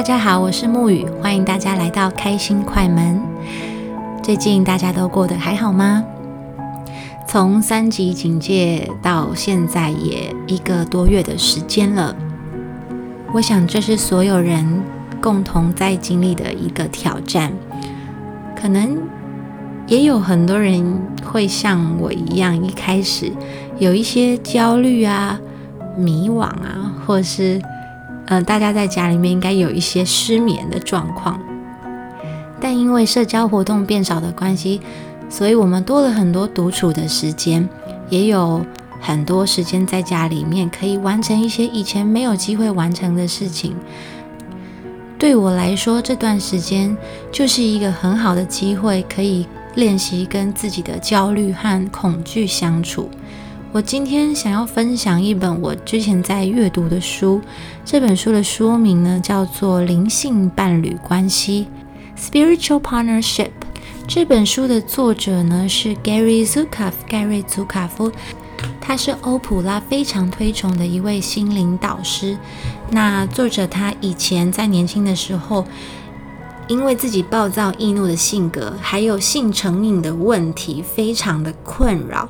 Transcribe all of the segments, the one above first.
大家好，我是木雨，欢迎大家来到开心快门。最近大家都过得还好吗？从三级警戒到现在也一个多月的时间了，我想这是所有人共同在经历的一个挑战。可能也有很多人会像我一样，一开始有一些焦虑啊、迷惘啊，或是嗯，大家在家里面应该有一些失眠的状况。但因为社交活动变少的关系。所以，我们多了很多独处的时间，也有很多时间在家里面可以完成一些以前没有机会完成的事情。对我来说，这段时间就是一个很好的机会，可以练习跟自己的焦虑和恐惧相处。我今天想要分享一本我之前在阅读的书，这本书的书名呢叫做《灵性伴侣关系》（Spiritual Partnership）。这本书的作者呢是 Gary Zukav，盖瑞·祖卡夫，他是欧普拉非常推崇的一位心灵导师。那作者他以前在年轻的时候，因为自己暴躁易怒的性格，还有性成瘾的问题，非常的困扰，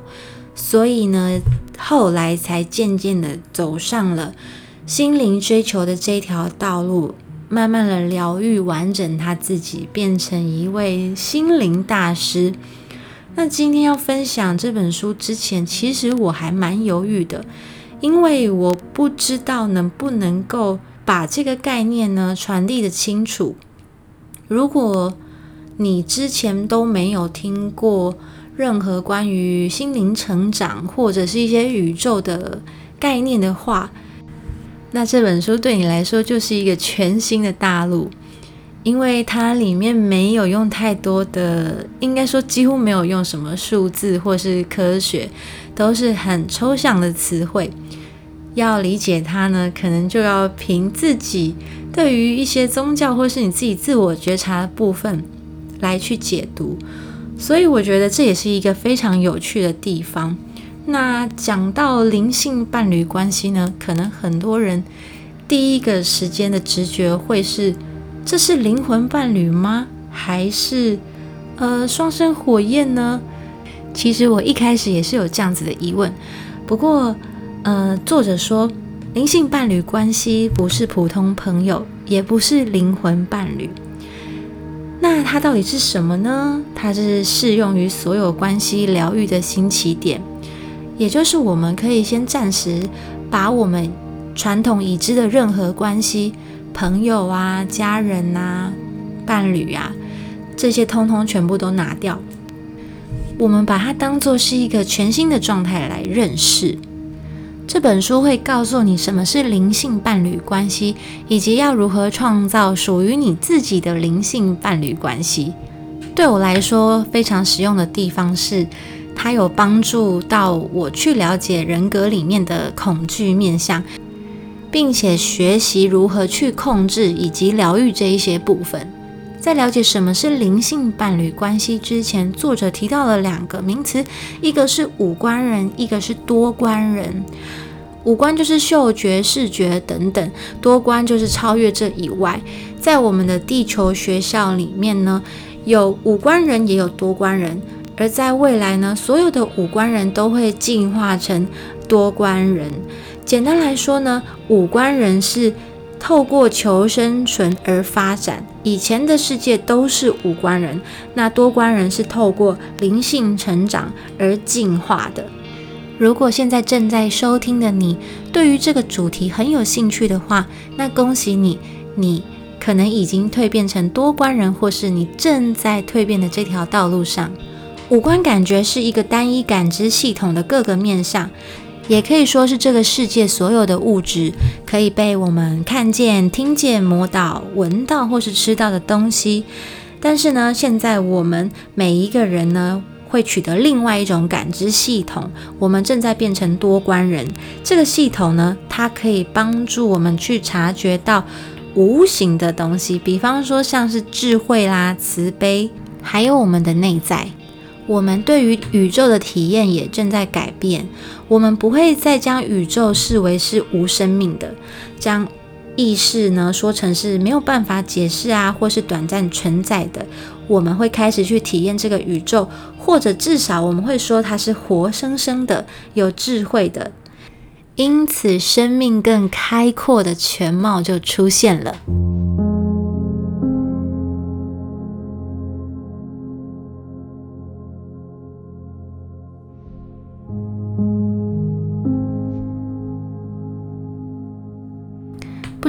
所以呢，后来才渐渐的走上了心灵追求的这条道路。慢慢的疗愈完整他自己，变成一位心灵大师。那今天要分享这本书之前，其实我还蛮犹豫的，因为我不知道能不能够把这个概念呢传递的清楚。如果你之前都没有听过任何关于心灵成长或者是一些宇宙的概念的话，那这本书对你来说就是一个全新的大陆，因为它里面没有用太多的，应该说几乎没有用什么数字或是科学，都是很抽象的词汇。要理解它呢，可能就要凭自己对于一些宗教或是你自己自我觉察的部分来去解读。所以我觉得这也是一个非常有趣的地方。那讲到灵性伴侣关系呢，可能很多人第一个时间的直觉会是：这是灵魂伴侣吗？还是呃双生火焰呢？其实我一开始也是有这样子的疑问。不过呃，作者说灵性伴侣关系不是普通朋友，也不是灵魂伴侣。那它到底是什么呢？它是适用于所有关系疗愈的新起点。也就是我们可以先暂时把我们传统已知的任何关系，朋友啊、家人呐、伴侣啊，这些通通全部都拿掉。我们把它当做是一个全新的状态来认识。这本书会告诉你什么是灵性伴侣关系，以及要如何创造属于你自己的灵性伴侣关系。对我来说，非常实用的地方是。它有帮助到我去了解人格里面的恐惧面相，并且学习如何去控制以及疗愈这一些部分。在了解什么是灵性伴侣关系之前，作者提到了两个名词，一个是五官人，一个是多观人。五官就是嗅觉、视觉等等，多观就是超越这以外。在我们的地球学校里面呢，有五官人，也有多观人。而在未来呢，所有的五官人都会进化成多观人。简单来说呢，五官人是透过求生存而发展，以前的世界都是五官人。那多观人是透过灵性成长而进化的。如果现在正在收听的你对于这个主题很有兴趣的话，那恭喜你，你可能已经蜕变成多观人，或是你正在蜕变的这条道路上。五官感觉是一个单一感知系统的各个面向，也可以说是这个世界所有的物质可以被我们看见、听见、摸到、闻到或是吃到的东西。但是呢，现在我们每一个人呢，会取得另外一种感知系统，我们正在变成多观人。这个系统呢，它可以帮助我们去察觉到无形的东西，比方说像是智慧啦、慈悲，还有我们的内在。我们对于宇宙的体验也正在改变。我们不会再将宇宙视为是无生命的，将意识呢说成是没有办法解释啊，或是短暂存在的，我们会开始去体验这个宇宙，或者至少我们会说它是活生生的、有智慧的，因此生命更开阔的全貌就出现了。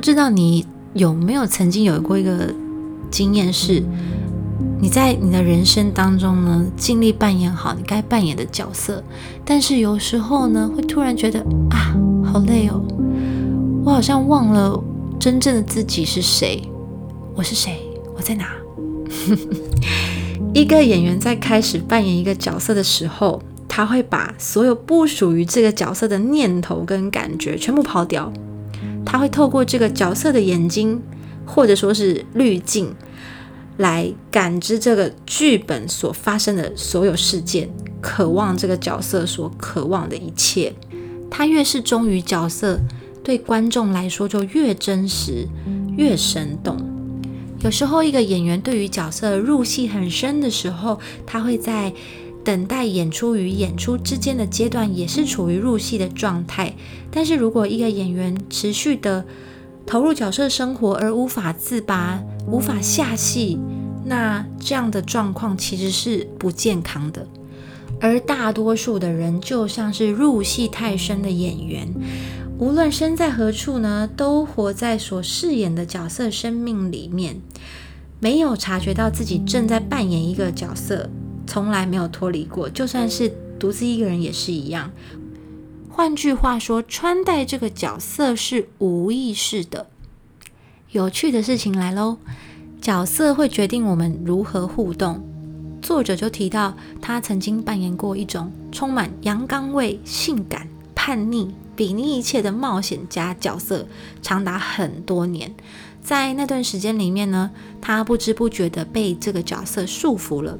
知道你有没有曾经有过一个经验，是你在你的人生当中呢，尽力扮演好你该扮演的角色，但是有时候呢，会突然觉得啊，好累哦，我好像忘了真正的自己是谁，我是谁，我在哪？一个演员在开始扮演一个角色的时候，他会把所有不属于这个角色的念头跟感觉全部抛掉。他会透过这个角色的眼睛，或者说是滤镜，来感知这个剧本所发生的所有事件，渴望这个角色所渴望的一切。他越是忠于角色，对观众来说就越真实、越生动。有时候，一个演员对于角色入戏很深的时候，他会在。等待演出与演出之间的阶段也是处于入戏的状态，但是如果一个演员持续的投入角色生活而无法自拔、无法下戏，那这样的状况其实是不健康的。而大多数的人就像是入戏太深的演员，无论身在何处呢，都活在所饰演的角色生命里面，没有察觉到自己正在扮演一个角色。从来没有脱离过，就算是独自一个人也是一样。换句话说，穿戴这个角色是无意识的。有趣的事情来喽，角色会决定我们如何互动。作者就提到，他曾经扮演过一种充满阳刚味、性感、叛逆、比拟一切的冒险家角色，长达很多年。在那段时间里面呢，他不知不觉的被这个角色束缚了。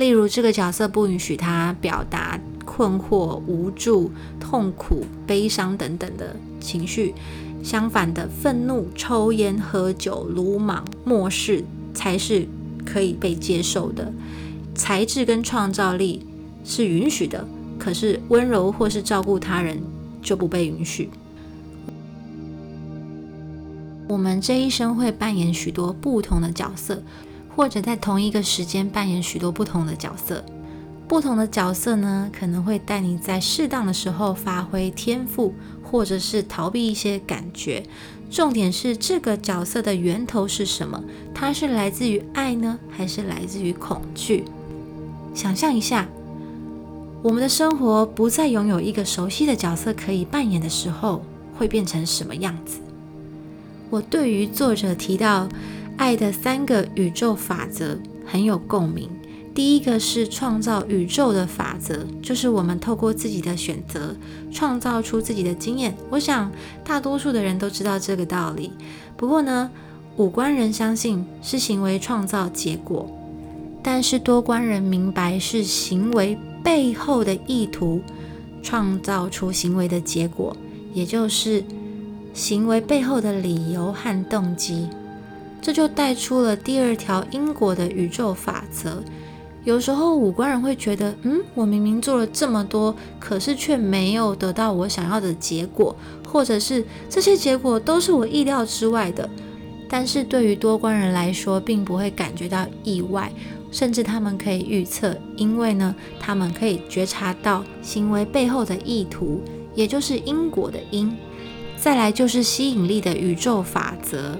例如，这个角色不允许他表达困惑、无助、痛苦、悲伤等等的情绪。相反的，愤怒、抽烟、喝酒、鲁莽、漠视才是可以被接受的。才智跟创造力是允许的，可是温柔或是照顾他人就不被允许。我们这一生会扮演许多不同的角色。或者在同一个时间扮演许多不同的角色，不同的角色呢，可能会带你在适当的时候发挥天赋，或者是逃避一些感觉。重点是这个角色的源头是什么？它是来自于爱呢，还是来自于恐惧？想象一下，我们的生活不再拥有一个熟悉的角色可以扮演的时候，会变成什么样子？我对于作者提到。爱的三个宇宙法则很有共鸣。第一个是创造宇宙的法则，就是我们透过自己的选择创造出自己的经验。我想大多数的人都知道这个道理。不过呢，五官人相信是行为创造结果，但是多观人明白是行为背后的意图创造出行为的结果，也就是行为背后的理由和动机。这就带出了第二条因果的宇宙法则。有时候五官人会觉得，嗯，我明明做了这么多，可是却没有得到我想要的结果，或者是这些结果都是我意料之外的。但是对于多观人来说，并不会感觉到意外，甚至他们可以预测，因为呢，他们可以觉察到行为背后的意图，也就是因果的因。再来就是吸引力的宇宙法则。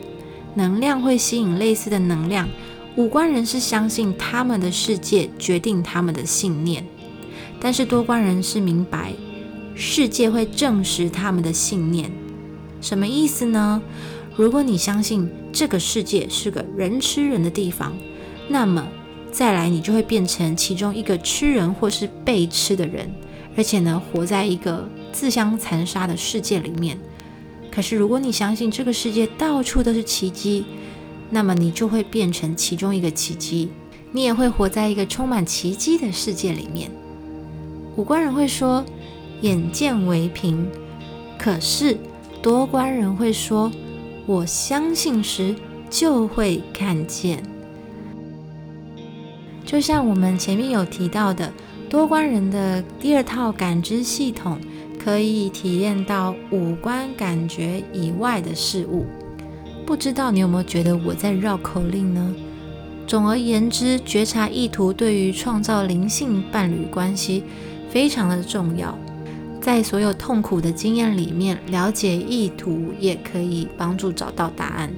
能量会吸引类似的能量。五官人是相信他们的世界决定他们的信念，但是多观人是明白世界会证实他们的信念。什么意思呢？如果你相信这个世界是个人吃人的地方，那么再来你就会变成其中一个吃人或是被吃的人，而且呢，活在一个自相残杀的世界里面。可是，如果你相信这个世界到处都是奇迹，那么你就会变成其中一个奇迹，你也会活在一个充满奇迹的世界里面。五官人会说“眼见为凭”，可是多观人会说“我相信时，就会看见。就像我们前面有提到的，多观人的第二套感知系统，可以体验到五官感觉以外的事物。不知道你有没有觉得我在绕口令呢？总而言之，觉察意图对于创造灵性伴侣关系非常的重要。在所有痛苦的经验里面，了解意图也可以帮助找到答案。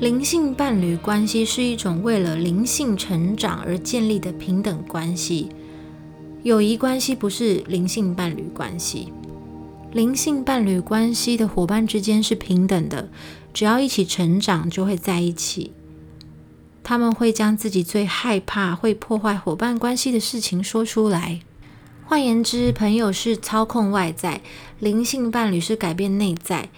灵性伴侣关系是一种为了灵性成长而建立的平等关系。友谊关系不是灵性伴侣关系。灵性伴侣关系的伙伴之间是平等的，只要一起成长，就会在一起。他们会将自己最害怕会破坏伙伴关系的事情说出来。换言之，朋友是操控外在，灵性伴侣是改变内在。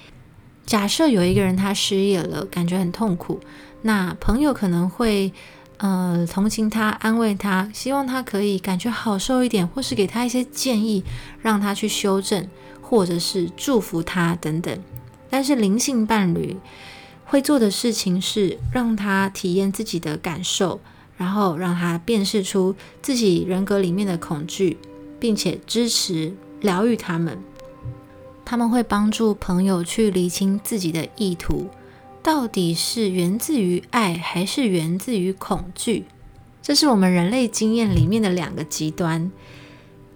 假设有一个人他失业了，感觉很痛苦，那朋友可能会呃同情他，安慰他，希望他可以感觉好受一点，或是给他一些建议，让他去修正，或者是祝福他等等。但是灵性伴侣。会做的事情是让他体验自己的感受，然后让他辨识出自己人格里面的恐惧，并且支持疗愈他们。他们会帮助朋友去理清自己的意图，到底是源自于爱还是源自于恐惧？这是我们人类经验里面的两个极端。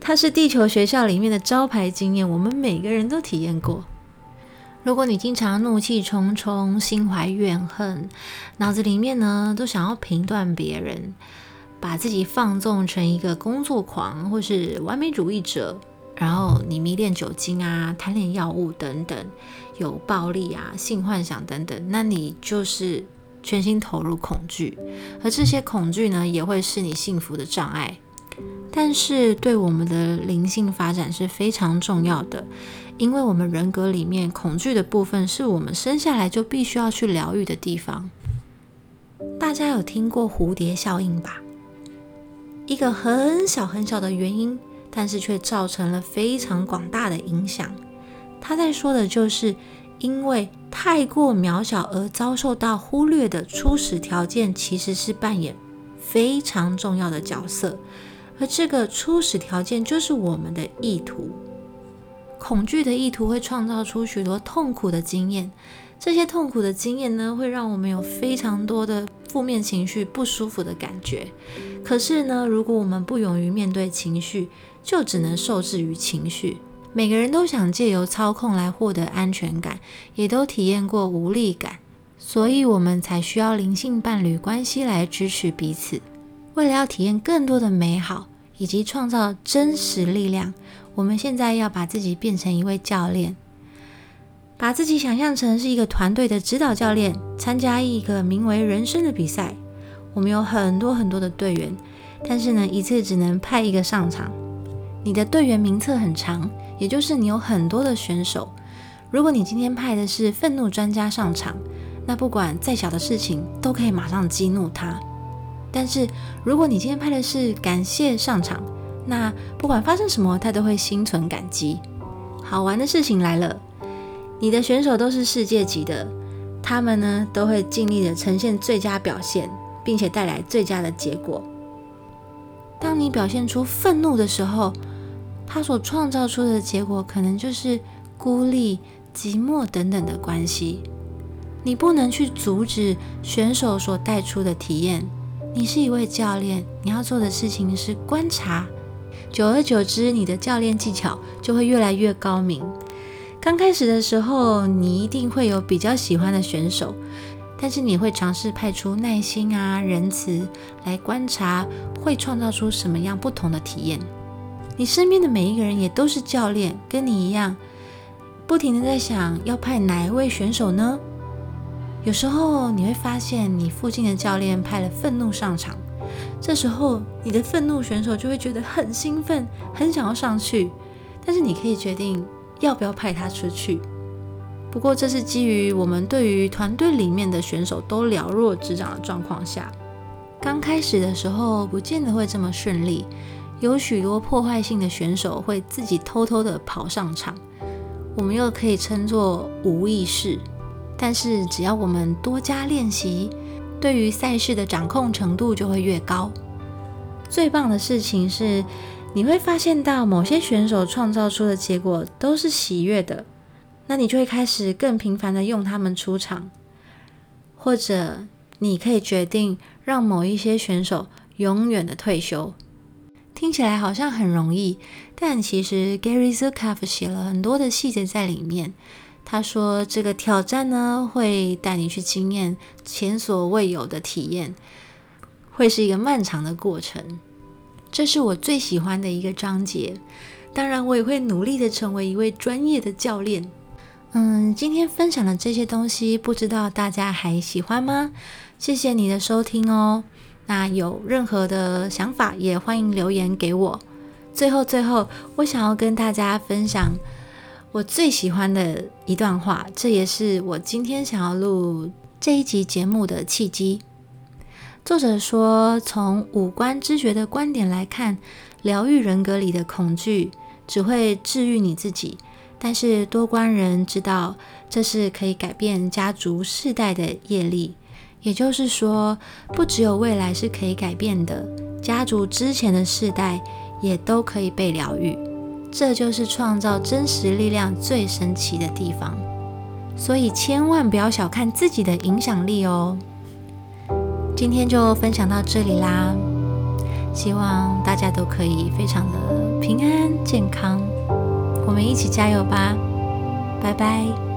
它是地球学校里面的招牌经验，我们每个人都体验过。如果你经常怒气冲冲、心怀怨恨，脑子里面呢都想要评断别人，把自己放纵成一个工作狂或是完美主义者，然后你迷恋酒精啊、贪恋药物等等，有暴力啊、性幻想等等，那你就是全心投入恐惧，而这些恐惧呢也会是你幸福的障碍。但是对我们的灵性发展是非常重要的。因为我们人格里面恐惧的部分，是我们生下来就必须要去疗愈的地方。大家有听过蝴蝶效应吧？一个很小很小的原因，但是却造成了非常广大的影响。他在说的就是，因为太过渺小而遭受到忽略的初始条件，其实是扮演非常重要的角色。而这个初始条件就是我们的意图。恐惧的意图会创造出许多痛苦的经验，这些痛苦的经验呢，会让我们有非常多的负面情绪、不舒服的感觉。可是呢，如果我们不勇于面对情绪，就只能受制于情绪。每个人都想借由操控来获得安全感，也都体验过无力感，所以我们才需要灵性伴侣关系来支持彼此。为了要体验更多的美好，以及创造真实力量。我们现在要把自己变成一位教练，把自己想象成是一个团队的指导教练，参加一个名为“人生”的比赛。我们有很多很多的队员，但是呢，一次只能派一个上场。你的队员名册很长，也就是你有很多的选手。如果你今天派的是愤怒专家上场，那不管再小的事情都可以马上激怒他。但是如果你今天派的是感谢上场，那不管发生什么，他都会心存感激。好玩的事情来了，你的选手都是世界级的，他们呢都会尽力的呈现最佳表现，并且带来最佳的结果。当你表现出愤怒的时候，他所创造出的结果可能就是孤立、寂寞等等的关系。你不能去阻止选手所带出的体验。你是一位教练，你要做的事情是观察。久而久之，你的教练技巧就会越来越高明。刚开始的时候，你一定会有比较喜欢的选手，但是你会尝试派出耐心啊、仁慈来观察，会创造出什么样不同的体验。你身边的每一个人也都是教练，跟你一样，不停的在想要派哪一位选手呢？有时候你会发现，你附近的教练派了愤怒上场。这时候，你的愤怒选手就会觉得很兴奋，很想要上去。但是你可以决定要不要派他出去。不过，这是基于我们对于团队里面的选手都了若指掌的状况下。刚开始的时候，不见得会这么顺利。有许多破坏性的选手会自己偷偷的跑上场，我们又可以称作无意识。但是只要我们多加练习，对于赛事的掌控程度就会越高。最棒的事情是，你会发现到某些选手创造出的结果都是喜悦的，那你就会开始更频繁的用他们出场，或者你可以决定让某一些选手永远的退休。听起来好像很容易，但其实 Gary Zukav 写了很多的细节在里面。他说：“这个挑战呢，会带你去经验前所未有的体验，会是一个漫长的过程。这是我最喜欢的一个章节。当然，我也会努力的成为一位专业的教练。嗯，今天分享的这些东西，不知道大家还喜欢吗？谢谢你的收听哦。那有任何的想法，也欢迎留言给我。最后，最后，我想要跟大家分享。”我最喜欢的一段话，这也是我今天想要录这一集节目的契机。作者说，从五官知觉的观点来看，疗愈人格里的恐惧只会治愈你自己，但是多观人知道，这是可以改变家族世代的业力。也就是说，不只有未来是可以改变的，家族之前的世代也都可以被疗愈。这就是创造真实力量最神奇的地方，所以千万不要小看自己的影响力哦。今天就分享到这里啦，希望大家都可以非常的平安健康，我们一起加油吧，拜拜。